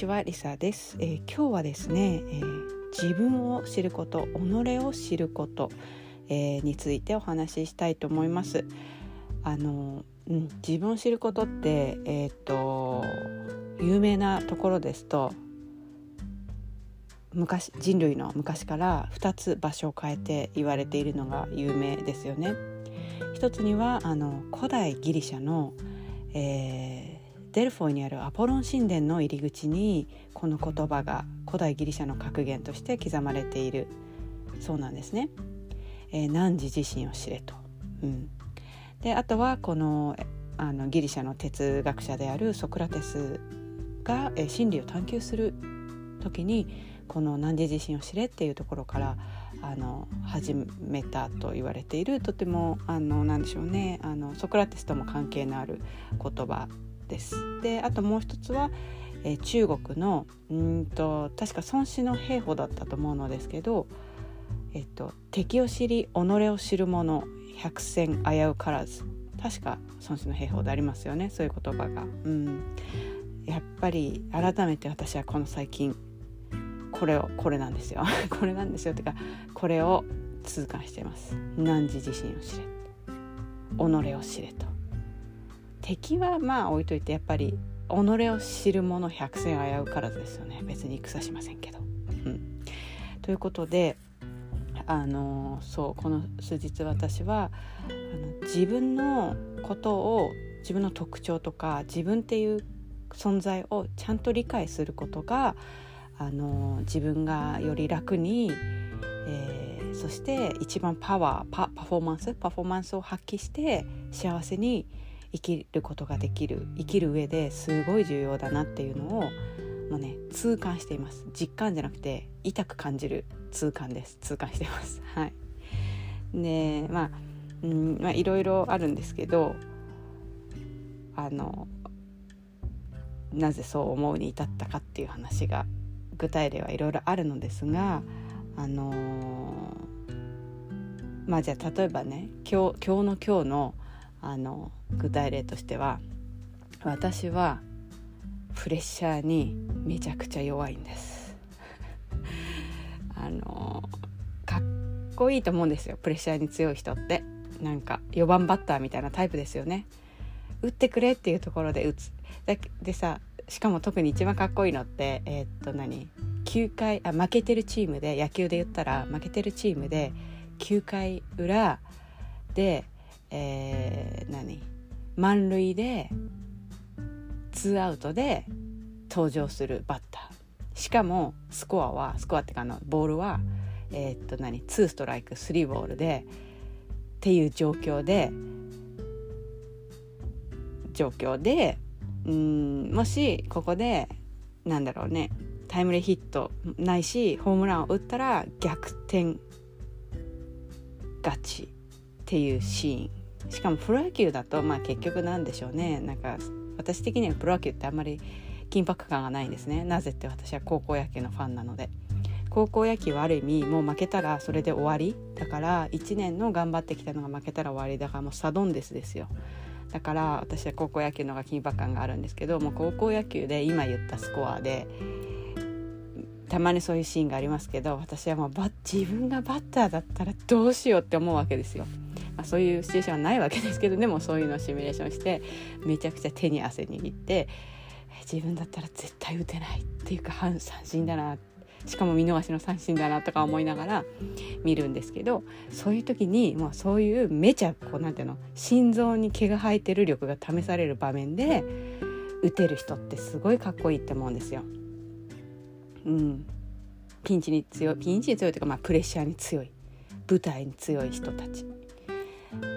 ちはリサです、えー、今日はですね、えー、自分を知ること己を知ること、えー、についてお話ししたいと思います。あの、うん、自分を知ることってえっ、と有名なところですと昔人類の昔から2つ場所を変えて言われているのが有名ですよね。一つにはあの古代ギリシャの、えー、デルフォイにあるアポロン神殿の入り口にこの言葉が古代ギリシャの格言として刻まれているそうなんですね。えー、汝自身を知れと。うん、であとはこのあのギリシャの哲学者であるソクラテスが、えー、真理を探求する時にこの「汝自身を知れ」っていうところからあの始めたと言われているとてもあのなんでしょうねあのソクラテスとも関係のある言葉です。であともう一つは、えー、中国のうんと確か孫子の兵法だったと思うのですけど、えっと、敵を知り己を知る者百戦危うからず。確か孫子の兵法でありますよねそういう言葉が。うん、やっぱり改めて私はこの最近これをこれなんですよ。これなんですよ。ってかこれを痛感しています。汝自身を知れ。己を知れと。敵はまあ置いといてやっぱり己を知る者百戦危うからずですよね。別に戦しませんけど。うん、ということであのそうこの数日私はあの自分のことを自分の特徴とか自分っていう存在をちゃんと理解することがあの自分がより楽に、えー、そして一番パワーパパフォーマンスパフォーマンスを発揮して幸せに生きることができる生きる上ですごい重要だなっていうのをもうね痛感しています。実感じゃなくて痛く感じる痛感です。痛感してます。はい。でまあうんまあいろいろあるんですけどあのなぜそう思うに至ったかっていう話が具体例はいろいろあるのですがあのー、まあじゃあ例えばね今日今日の今日のあの具体例としては私はプレッシャーにめちゃくちゃ弱いんです。あの、かっこいいと思うんですよプレッシャーに強い人ってなんか4番バッターみたいなタイプですよね。打ってくれっていうところで打つ。でさしかも特に一番かっこいいのってえー、っと何？9回あ負けてるチームで野球で言ったら負けてるチームで9回裏で、えー、何？満塁でツーアウトで登場するバッター。しかもスコアはスコアっていうかのボールはえー、っと何2ストライク3ボールでっていう状況で状況でうんもしここでなんだろうねタイムリーヒットないしホームランを打ったら逆転勝ちっていうシーン。しかもプロ野球だとまあ結局なんでしょうね。なんか私的にはプロ野球ってあんまり緊迫感がないんですね。なぜって私は高校野球のファンなので。高校野球はある意味もう負けたらそれで終わりだから1年の頑張ってきたのが負けたら終わりだからもうサドンデスですよ。だから私は高校野球の方が緊迫感があるんですけどもう高校野球で今言ったスコアでたまにそういうシーンがありますけど私はもう自分がバッターだったらどうしようって思うわけですよ。まあ、そういうシチュエーションはないわけですけどでもそういうのをシミュレーションしてめちゃくちゃ手に汗握って自分だったら絶対打てないっていうか三振だなしかも見逃しの三振だなとか思いながら見るんですけどそういう時にもうそういうめちゃこうなんていうの心臓に毛が生えてる力が試される場面で打てる人ってすごいかっこいいって思うんですよ。うん、ピンチに強いピンチに強いというか、まあ、プレッシャーに強い。舞台に強い人たち。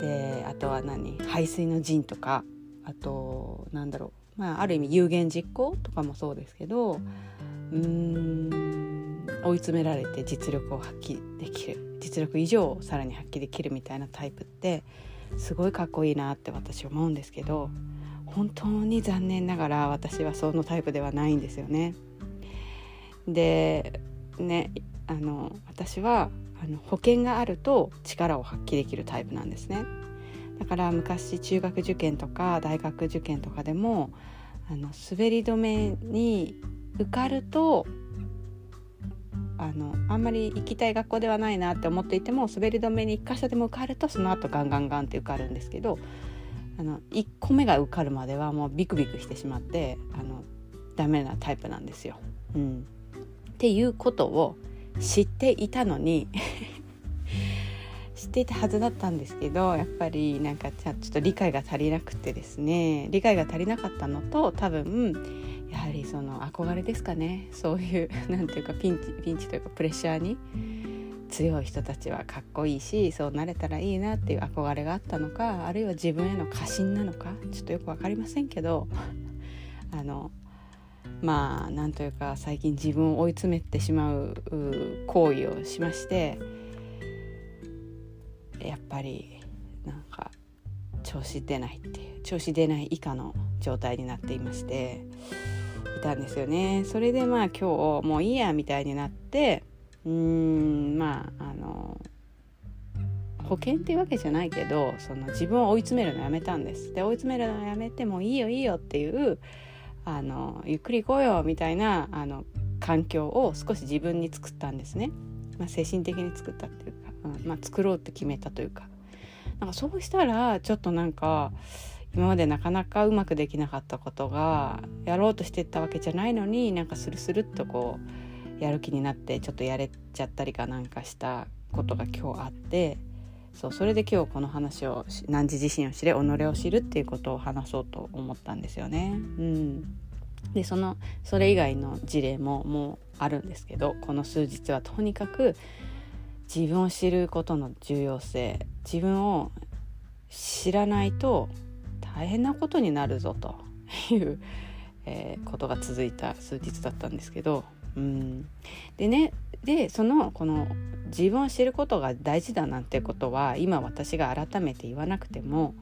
であとは何？排水の陣とかあとなんだろう、まあ、ある意味有言実行とかもそうですけどうーん追い詰められて実力を発揮できる。実力以上さらに発揮できるみたいなタイプってすごいかっこいいなって私思うんですけど本当に残念ながら私はそのタイプではないんですよね。でねあの私はあの保険があると力を発揮できるタイプなんですねだから昔中学受験とか大学受験とかでもあの滑り止めに受かるとあのあんまり行きたい学校ではないなって思っていても滑り止めに1箇所でも受かるとその後ガンガンガンって受かるんですけどあの1個目が受かるまではもうビクビクしてしまってあのダメなタイプなんですよ。うん、っていうことを知っていたのに知っていたはずだったんですけどやっぱりなんかちょっと理解が足りなくてですね。理解が足りなかったのと多分やはりその憧れですかね。そういう なんていうかピンチピンチというかプレッシャーに強い人たちはかっこいいしそうなれたらいいなっていう憧れがあったのかあるいは自分への過信なのかちょっとよく分かりませんけどあのまあなんというか最近自分を追い詰めてしまう行為をしましてやっぱりなんか調子出ないっていう調子出ない以下の状態になっていましていたんですよね。それでまあ今日もういいやみたいになってうんまああの保険っていうわけじゃないけどその自分を追い詰めるのやめたんです。で追い詰めるのやめてもいいよいいよっていうあのゆっくり行こうよみたいなあの環境を少し自分に作ったんですね。まあ、精神的に作ったっていうか、うんまあ、作ろうって決めたというかなんかそうしたらちょっとなんか今までなかなかうまくできなかったことがやろうとしてたわけじゃないのになんかスルスルっとこうやる気になってちょっとやれちゃったりかなんかしたことが今日あってそうそれで今日この話を何時自身を知れ己を知るっていうことを話そうと思ったんですよね。うん、でそのそれ以外の事例ももうあるんですけどこの数日はとにかく自分を知ることの重要性自分を知らないと大変なことになるぞという、えー、ことが続いた数日だったんですけど、うん、でねでそのこの自分を知ることが大事だなんてことは今私が改めて言わなくても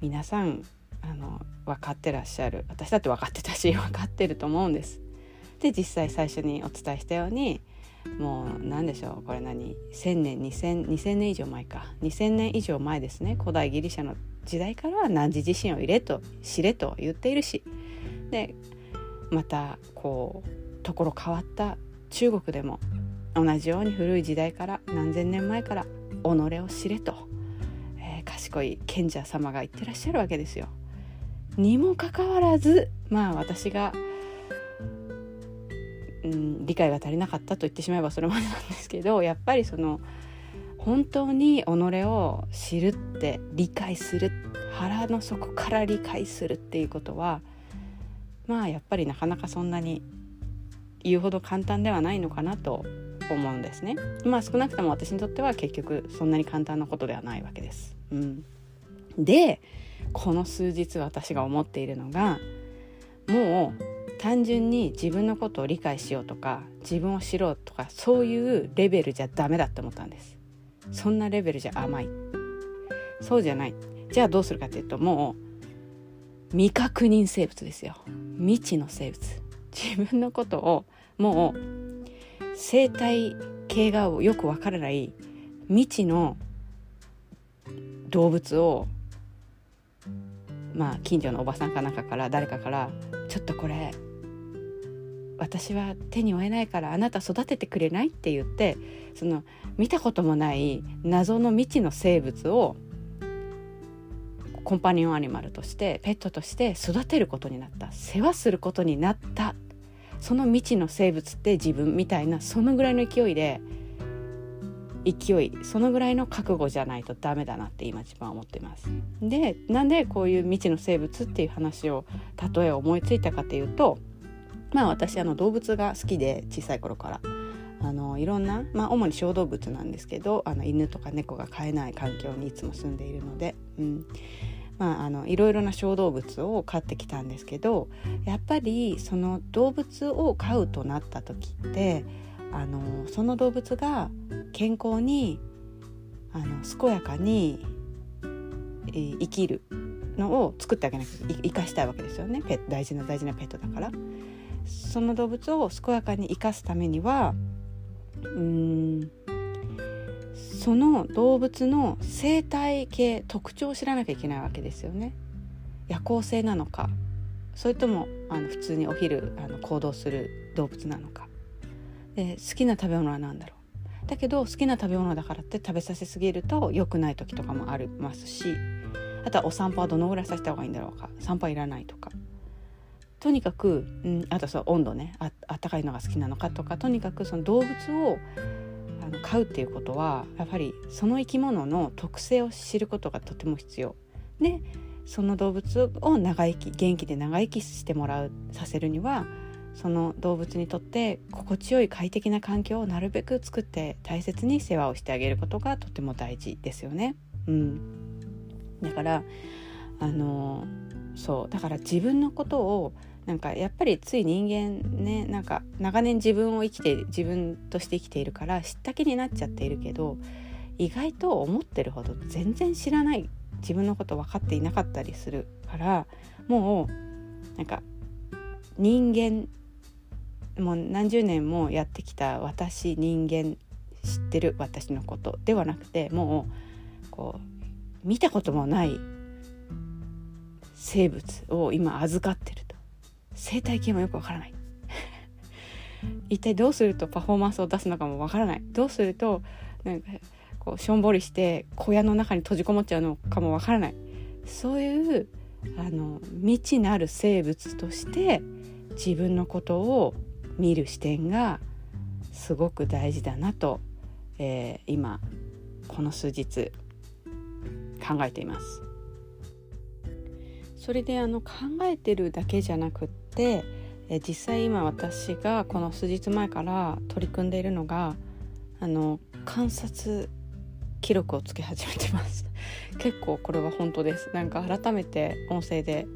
皆さんあの分かってらっしゃる。私だって分かってたし分かってると思うんです。で実際最初にお伝えしたようにもう何でしょうこれ何？1,000年 2000, 2000年以上前か。2,000年以上前ですね。古代ギリシャの時代から汝自身を入れと知れと言っているし。でまたこうところ変わった中国でも同じように古い時代から何千年前から己を知れと、えー、賢い賢者様が言ってらっしゃるわけですよ。にもかかわらずまあ私が、うん、理解が足りなかったと言ってしまえばそれまでなんですけどやっぱりその本当に己を知るって理解する腹の底から理解するっていうことはまあやっぱりなかなかそんなに言うほど簡単ではないのかなと思うんですね。まあ少なくとも私にとっては結局そんなに簡単なことではないわけです。うん、でこの数日私が思っているのがもう単純に自分のことを理解しようとか自分を知ろうとかそういうレベルじゃダメだって思ったんです。そんなレベルじゃ甘いそうじゃないじゃあどうするかっていうともう未確認生物ですよ未知の生物自分のことをもう生態系がよくわからない未知の動物をまあ近所のおばさんかなんかから誰かから「ちょっとこれ私は手に負えないからあなた育ててくれない?」って言ってその見たこともない謎の未知の生物をコンパニオンアニマルとしてペットとして育てることになった世話することになったその未知の生物って自分みたいなそのぐらいの勢いで勢いそのぐらいの覚悟じゃないとダメだなって今一番思ってます。でなんでこういう未知の生物っていう話を例え思いついたかっていうとまあ私あの動物が好きで小さい頃から。あのいろんな、まあ、主に小動物なんですけどあの犬とか猫が飼えない環境にいつも住んでいるので、うん。まあ、あのいろいろな小動物を飼ってきたんですけどやっぱりその動物を飼うとなった時ってあのその動物が健康にあの健やかに、えー、生きるのを作ってあげなきゃ生かしたいわけですよねペ大事な大事なペットだから。その動物を健やかに生かすためにはうんその動物の生態系特徴を知らなきゃいけないわけですよね。夜行性なのか。それともあの普通にお昼あの行動する動物なのか。好きな食べ物は何だろう。だけど好きな食べ物だからって食べさせすぎると良くない時とかもありますし。あとはお散歩はどのぐらいさせた方がいいんだろうか。散歩はいらないとか。とにかく、うん、あとその温度ね。あったかいのが好きなのかとか。とにかくその動物をあの飼うっていうことはやっぱりその生き物の特性を知ることがとても必要。でその動物を長生き元気で長生きしてもらうさせるにはその動物にとって心地よい快適な環境をなるべく作って大切に世話をしてあげることがとても大事ですよね。うん、だからあのそう。だから自分のことをなんかやっぱりつい人間ねなんか長年自分を生きて自分として生きているから知った気になっちゃっているけど意外と思ってるほど全然知らない自分のこと分かっていなかったりするからもうなんか人間もう何十年もやってきた私人間知ってる私のことではなくてもうこう見たこともない生物を今預かってる。生態系もよくわからない。一体どうするとパフォーマンスを出すのかもわからない。どうするとなんかこうしょんぼりして小屋の中に閉じこもっちゃうのかもわからない。そういうあの未知なる生物として自分のことを見る視点がすごく大事だなと、えー、今この数日考えています。それであの考えてるだけじゃなくって、え実際今私がこの数日前から取り組んでいるのがあの観察記録をつけ始めてます。結構これは本当です。なんか改めて音声で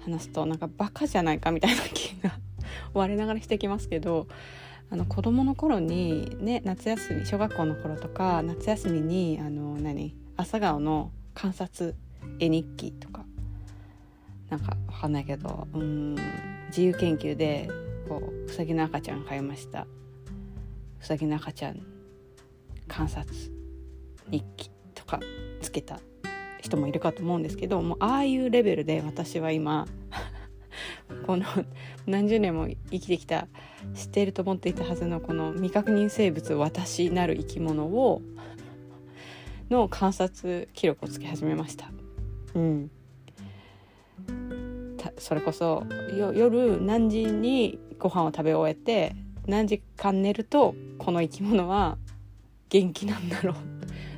話すとなんかバカじゃないかみたいな気が 我ながらしてきますけどあの子供の頃にね夏休み小学校の頃とか夏休みにあの何朝顔の観察絵日記とかなんかわかんないけどうん自由研究でこううさぎの赤ちゃん飼いましたうさぎの赤ちゃん観察日記とかつけた人もいるかと思うんですけどもうああいうレベルで私は今 この何十年も生きてきた知っていると思っていたはずのこの未確認生物私なる生き物をの観察記録をつけ始めました。うん、それこそ夜何時にご飯を食べ終えて何時間寝るとこの生き物は元気なんだろ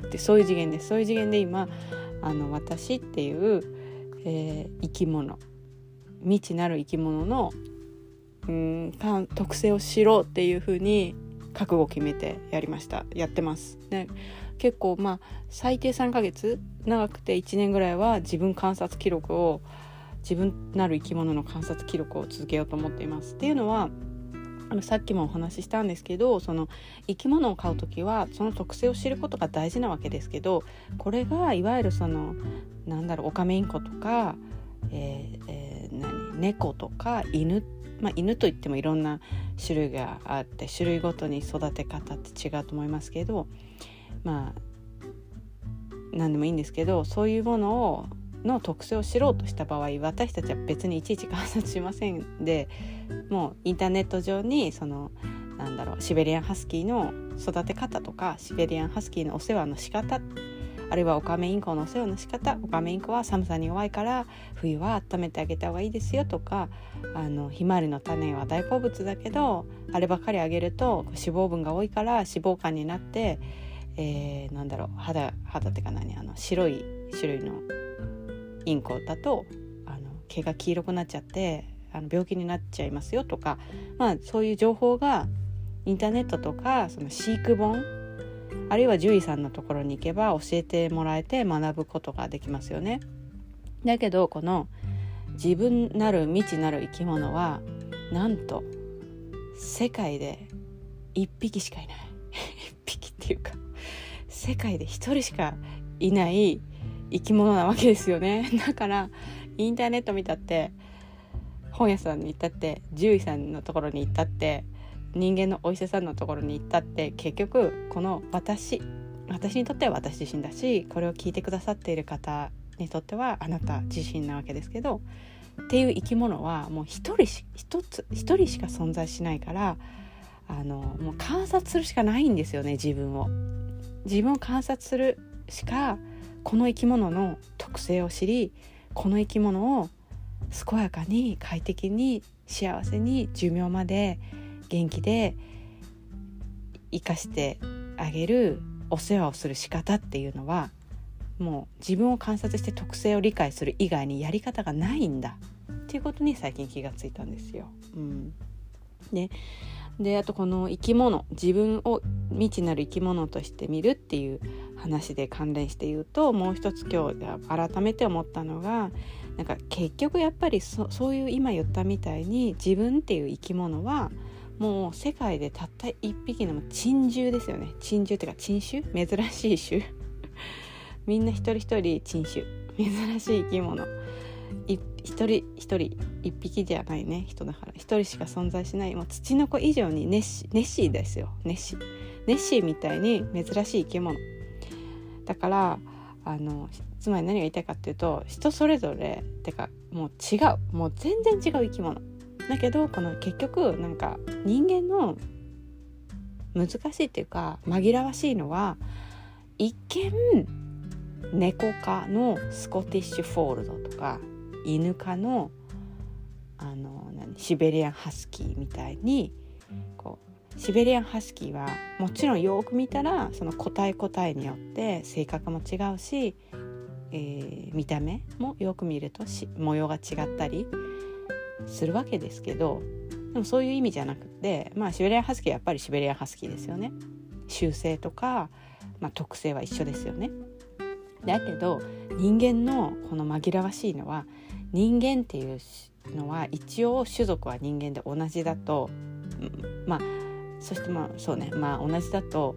う。ってそういう次元です。そういう次元で今あの私っていう、えー、生き物。未知なる生き物のうん特性を知ろうっていうふうに覚悟を決めてやりました。やってます。ね、結構まあ最低3ヶ月。長くて1年ぐらいは自分観察記録を自分なる生き物の観察記録を続けようと思っています。っていうのはあのさっきもお話ししたんですけどその生き物を飼う時はその特性を知ることが大事なわけですけどこれがいわゆるそのなんだろうオカメインコとか、えーえー、何猫とか犬まあ、犬といってもいろんな種類があって種類ごとに育て方って違うと思いますけどまあ何でもいいんですけどそういうものをの特性を知ろうとした場合私たちは別にいちいち観察しませんでもうインターネット上にそのなんだろうシベリアンハスキーの育て方とかシベリアンハスキーのお世話の仕方あるいはオカメインコのお世話の仕方オカメインコは寒さに弱いから冬は温めてあげた方がいいですよとかあのひまわりの種は大好物だけどあればっかりあげると脂肪分が多いから脂肪肝になって、えー、なんだろう肌肌ってか何あの白い種類のインコだとあの毛が黄色くなっちゃってあの病気になっちゃいますよとか、まあ、そういう情報がインターネットとかその飼育本あるいは獣医さんのところに行けば教えてもらえて学ぶことができますよね。だけどこの自分なる未知なる生き物はなんと世界で1匹しかいない 1匹っていうか世界で1人しかいない生き物なわけですよね だからインターネット見たって本屋さんに行ったって獣医さんのところに行ったって人間のお医者さんのところに行ったって結局この私私にとっては私自身だしこれを聞いてくださっている方にとってはあなた自身なわけですけどっていう生き物はもう一人し一つ一人しか存在しないからあのもう観察するしかないんですよね自分を。自分を観察するしかこの生き物の特性を知りこの生き物を健やかに快適に幸せに寿命まで元気で生かしてあげるお世話をする仕方っていうのはもう自分を観察して特性を理解する以外にやり方がないんだっていうことに最近気がついたんですよ。うん、でであとこの生き物自分を未知なる生き物として見るっていう話で関連して言うともう一つ今日改めて思ったのがなんか結局やっぱりそういう今言ったみたいに自分っていう生き物はもう世界でたった一匹の珍獣ですよね。珍獣っていうか珍種？珍しい種。みんな一人一人珍種。珍しい生き物。一人一人一匹じゃないね。人だから。一人しか存在しない。もう土の子以上にネッシネッシーですよ。ネッシーネッシーみたいに珍しい生き物。だからあのつまり何が言いたいかっていうと人それぞれってかもう違うもう全然違う生き物。だけどこの結局なんか人間の難しいっていうか紛らわしいのは一見猫科のスコティッシュフォールドとか犬科のあの何シベリアンハスキーみたいにこうシベリアンハスキーはもちろんよく見たらその個体個体によって性格も違うしえー、見た目もよく見ると模様が違ったりするわけですけどでもそういう意味じゃなくてまあシベリアンハスキーはやっぱりシベリアンハスキーですよね。習性とか、まあ、特性は一緒ですよね。だけど人間のこの紛らわしいのは人間っていうのは一応種族は人間で同じだとまあそしてまあそうねまあ同じだと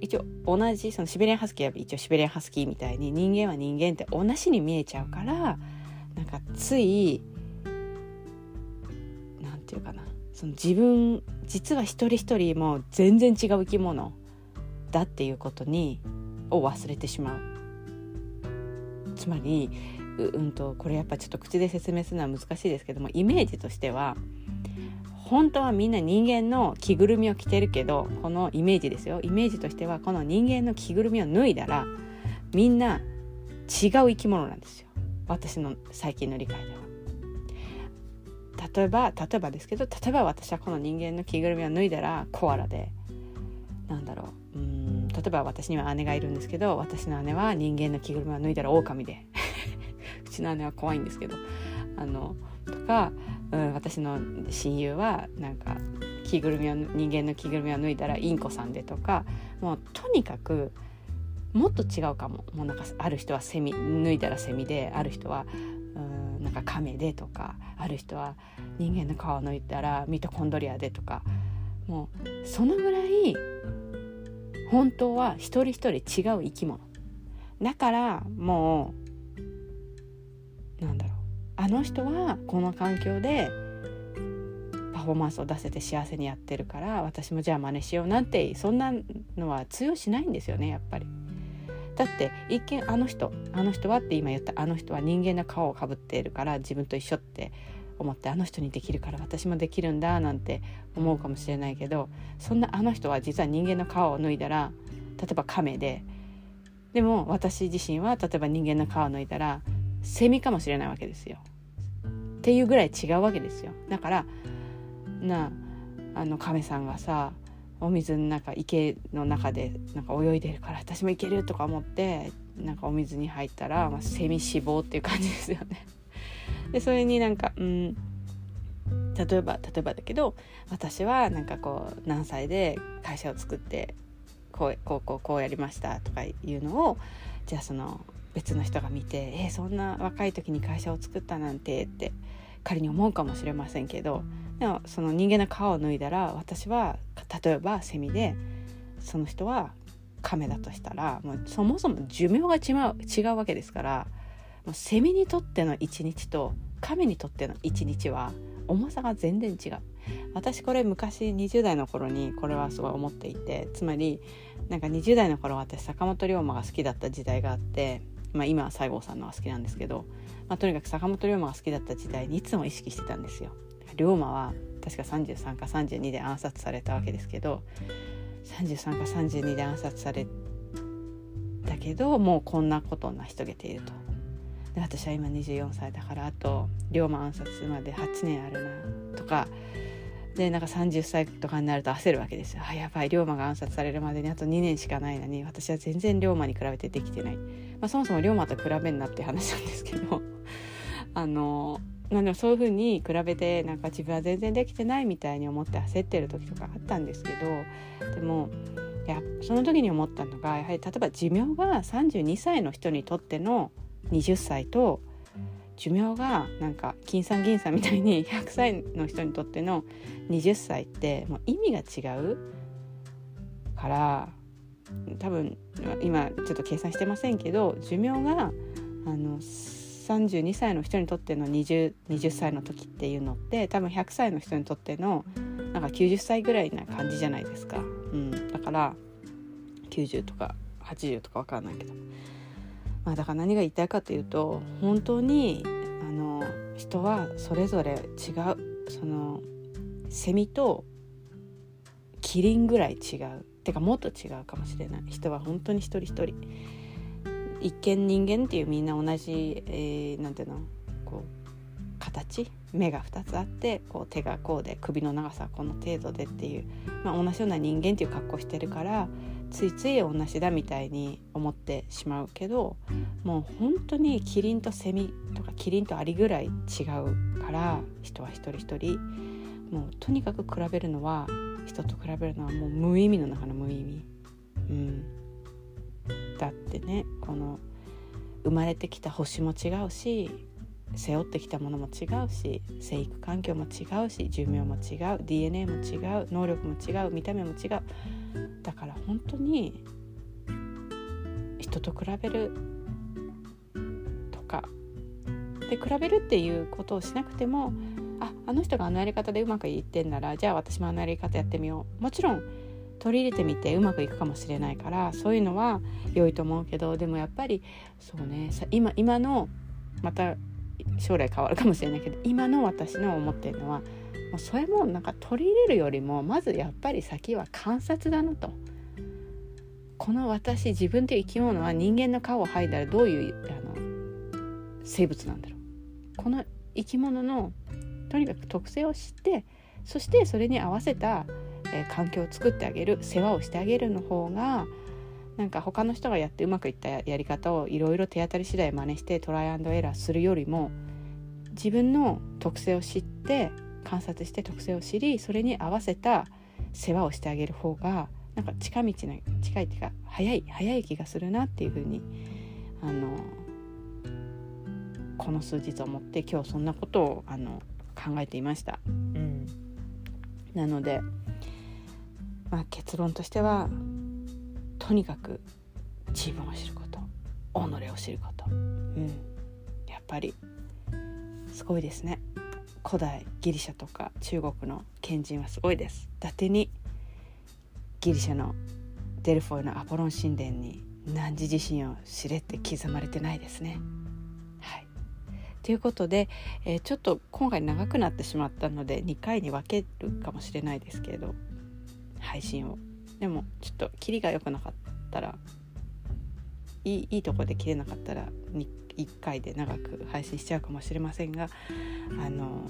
一応同じそのシベリアンハスキーは一応シベリアンハスキーみたいに人間は人間って同じに見えちゃうからなんかついなんていうかなその自分実は一人一人も全然違う生き物だっていうことにを忘れてしまう。つまりう、うんとこれやっぱちょっと口で説明するのは難しいですけどもイメージとしては本当はみんな人間の着ぐるみを着てるけどこのイメージですよ。イメージとしてはこの人間の着ぐるみを脱いだらみんな違う生き物なんですよ。私の最近の理解では。例えば例えばですけど例えば私はこの人間の着ぐるみを脱いだらコアラでなんだろう。うん例えば私には姉がいるんですけど私の姉は人間の着ぐるみを脱いだら狼で。うちの姉は怖いんですけど。あのとかうん、私の親友はなんか着ぐるみを人間の着ぐるみを脱いだらインコさんでとかもうとにかくもっと違うかも。もうなんかある人はセミ脱いだらセミである人はうんなんかカメでとかある人は人間の皮を脱いだらミトコンドリアでとかもうそのぐらい本当は一人一人違う生き物。だからもうなんだろう。あの人はこの環境でパフォーマンスを出せて幸せにやってるから私もじゃあ真似しようなんてそんなのは通用しないんですよねやっぱり。だって一見あの人あの人はって今言ったあの人は人間の顔をかぶっているから自分と一緒って思ってあの人にできるから私もできるんだなんて思うかもしれないけどそんなあの人は実は人間の皮を脱いだら例えば亀ででも私自身は例えば人間の皮を脱いだらセミかもしれないわけですよ。っていうぐらい違うわけですよ。だからなあの亀さんがさお水の中池の中でなんか泳いでるから私も行けるとか思ってなんかお水に入ったら、まあ、セミ死亡っていう感じですよね。でそれになんかうん例えば例えばだけど私はなんかこう何歳で会社を作ってこうこうこうこうやりましたとかいうのをじゃあその別の人が見て「えー、そんな若い時に会社を作ったなんて」って仮に思うかもしれませんけどでもその人間の皮を脱いだら私は例えばセミでその人は亀だとしたらもうそもそも寿命が違う違うわけですからもうセミにとっての一日と亀にとっての一日は重さが全然違う。私これ昔20代の頃にこれはすごい思っていてつまりなんか20代の頃私坂本龍馬が好きだった時代があってまあ、今は西郷さんのが好きなんですけど、まあ、とにかく坂本龍馬が好きだった時代にいつも意識してたんですよ。龍馬は確か33か32で暗殺されたわけですけど33か32で暗殺されたけどもうこんなことを成し遂げていると。で私は今24歳だからあと龍馬暗殺まで8年あるなとかでなんか30歳とかになると焦るわけですよ。あやばい龍馬が暗殺されるまでにあと2年しかないのに私は全然龍馬に比べてできてない、まあ、そもそも龍馬と比べんなって話なんですけど あのまあ、でもそういうふうに比べてなんか自分は全然できてないみたいに思って焦ってる時とかあったんですけどでもいやその時に思ったのがやはり例えば寿命が32歳の人にとっての20歳と寿命がなんか金さん銀さんみたいに100歳の人にとっての20歳ってもう意味が違うから多分今ちょっと計算してませんけど寿命があの32歳の人にとっての 20, 20歳の時っていうのって多分100歳の人にとってのなんか90歳ぐらいな感じじゃないですか、うん、だから90とか80とか分かんないけど、まあ、だから何が言いたいかというと本当にあの人はそれぞれ違う。そのセミとキリンぐらい違う。てかもっと違うかもしれない。人は本当に一人一人。一見人間っていうみんな同じ、えー、なんていうの？こう形？目が2つあってこう手がこうで首の長さはこの程度でっていう、まあ、同じような人間っていう格好してるからついつい同じだみたいに思ってしまうけどもう本当にキリンとセミとかキリンとアリぐらい違うから人は一人一人もうとにかく比べるのは人と比べるのはもう無意味の中の無意味。うんだってねこの生まれてきた星も違うし背負ってきたものも違うし生育環境も違うし寿命も違う DNA も違う能力も違う見た目も違う。だから本当に人と比べるとかで比べるっていうことをしなくてもああの人があのやり方でうまくいってんならじゃあ私もあのやり方やってみよう。もちろん取り入れてみてうまくいくかもしれないからそういうのは良いと思うけどでもやっぱりそうね今今のまた将来変わるかもしれないけど今の私の思ってるのはもうそれもなんか取り入れるよりもまずやっぱり先は観察だなと。この私自分という生き物は人間の顔を剥いだらどういうあの生物なんだろうこの生き物のとにかく特性を知ってそしてそれに合わせたえー、環境を作ってあげる世話をしてあげるの方がなんか他の人がやってうまくいったやり方をいろいろ手当たり次第真似してトライアンドエラーするよりも自分の特性を知って観察して特性を知りそれに合わせた世話をしてあげる方がなんか近道な近いっていうか早い早い気がするなっていうふうにあのこの数日思って今日そんなことをあの考えていました。うん、なのでまあ、結論としてはとにかく自分を知ること己を知ること、うん、やっぱりすごいですね。古代ギリシャとか中国の賢人はすごいです。伊達にギリシャのデルフォイのアポロン神殿に汝自身を知れって刻まれてないですね。はい、ということで、えー、ちょっと今回長くなってしまったので2回に分けるかもしれないですけれど配信をでもちょっとキリが良くなかったらいいいいとこで切れなかったら1回で長く配信しちゃうかもしれませんがあの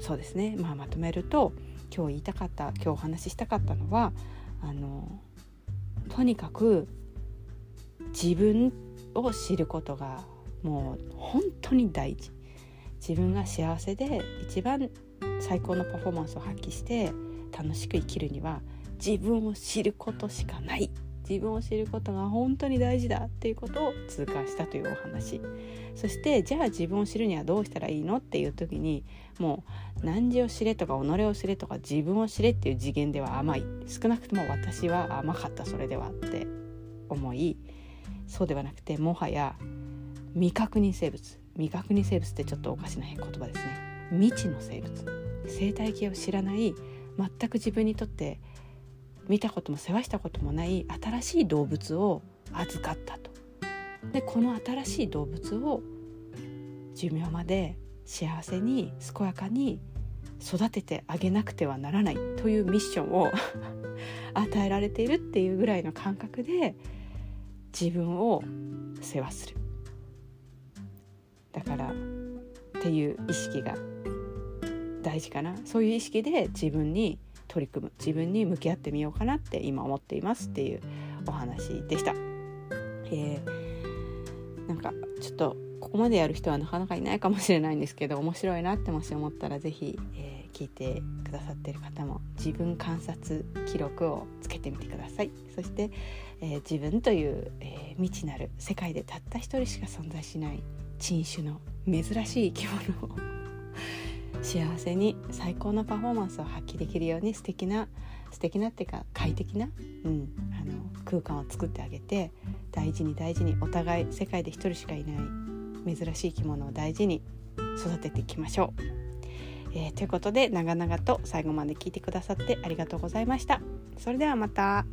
そうですね、まあ、まとめると今日言いたかった今日お話ししたかったのはあのとにかく自分を知ることがもう本当に大事。自分が幸せで一番最高のパフォーマンスを発揮して楽しく生きるには自分を知ることしかない。自分を知ることが本当に大事だっていうことを通過したというお話。そしてじゃあ自分を知るにはどうしたらいいのっていう時にもう何時を知れとか己を知れとか自分を知れっていう次元では甘い。少なくとも私は甘かったそれではって思いそうではなくてもはや未確認生物。未確認生物ってちょっとおかしな言葉ですね。未知の生物。生態系を知らない全く自分にとって見たことも世話したこともない新しい動物を預かったと。でこの新しい動物を寿命まで幸せに健やかに育ててあげなくてはならないというミッションを 与えられているっていうぐらいの感覚で自分を世話するだからっていう意識が大事かなそういう意識で自分に取り組む自分に向き合ってみようかなって今思っていますっていうお話でした。えー、なんかちょっとここまでやる人はなかなかいないかもしれないんですけど面白いなってもし思ったら是非、えー、聞いてくださってる方も自分観察記録をつけてみてくださいそして、えー、自分という、えー、未知なる世界でたった一人しか存在しない珍種の珍しい生き物を幸せに最高のパフォーマンスを発揮できるように素敵な素敵なっていうか快適な、うん、あの空間を作ってあげて大事に大事にお互い世界で一人しかいない珍しい生き物を大事に育てていきましょう。えー、ということで長々と最後まで聞いてくださってありがとうございました。それではまた。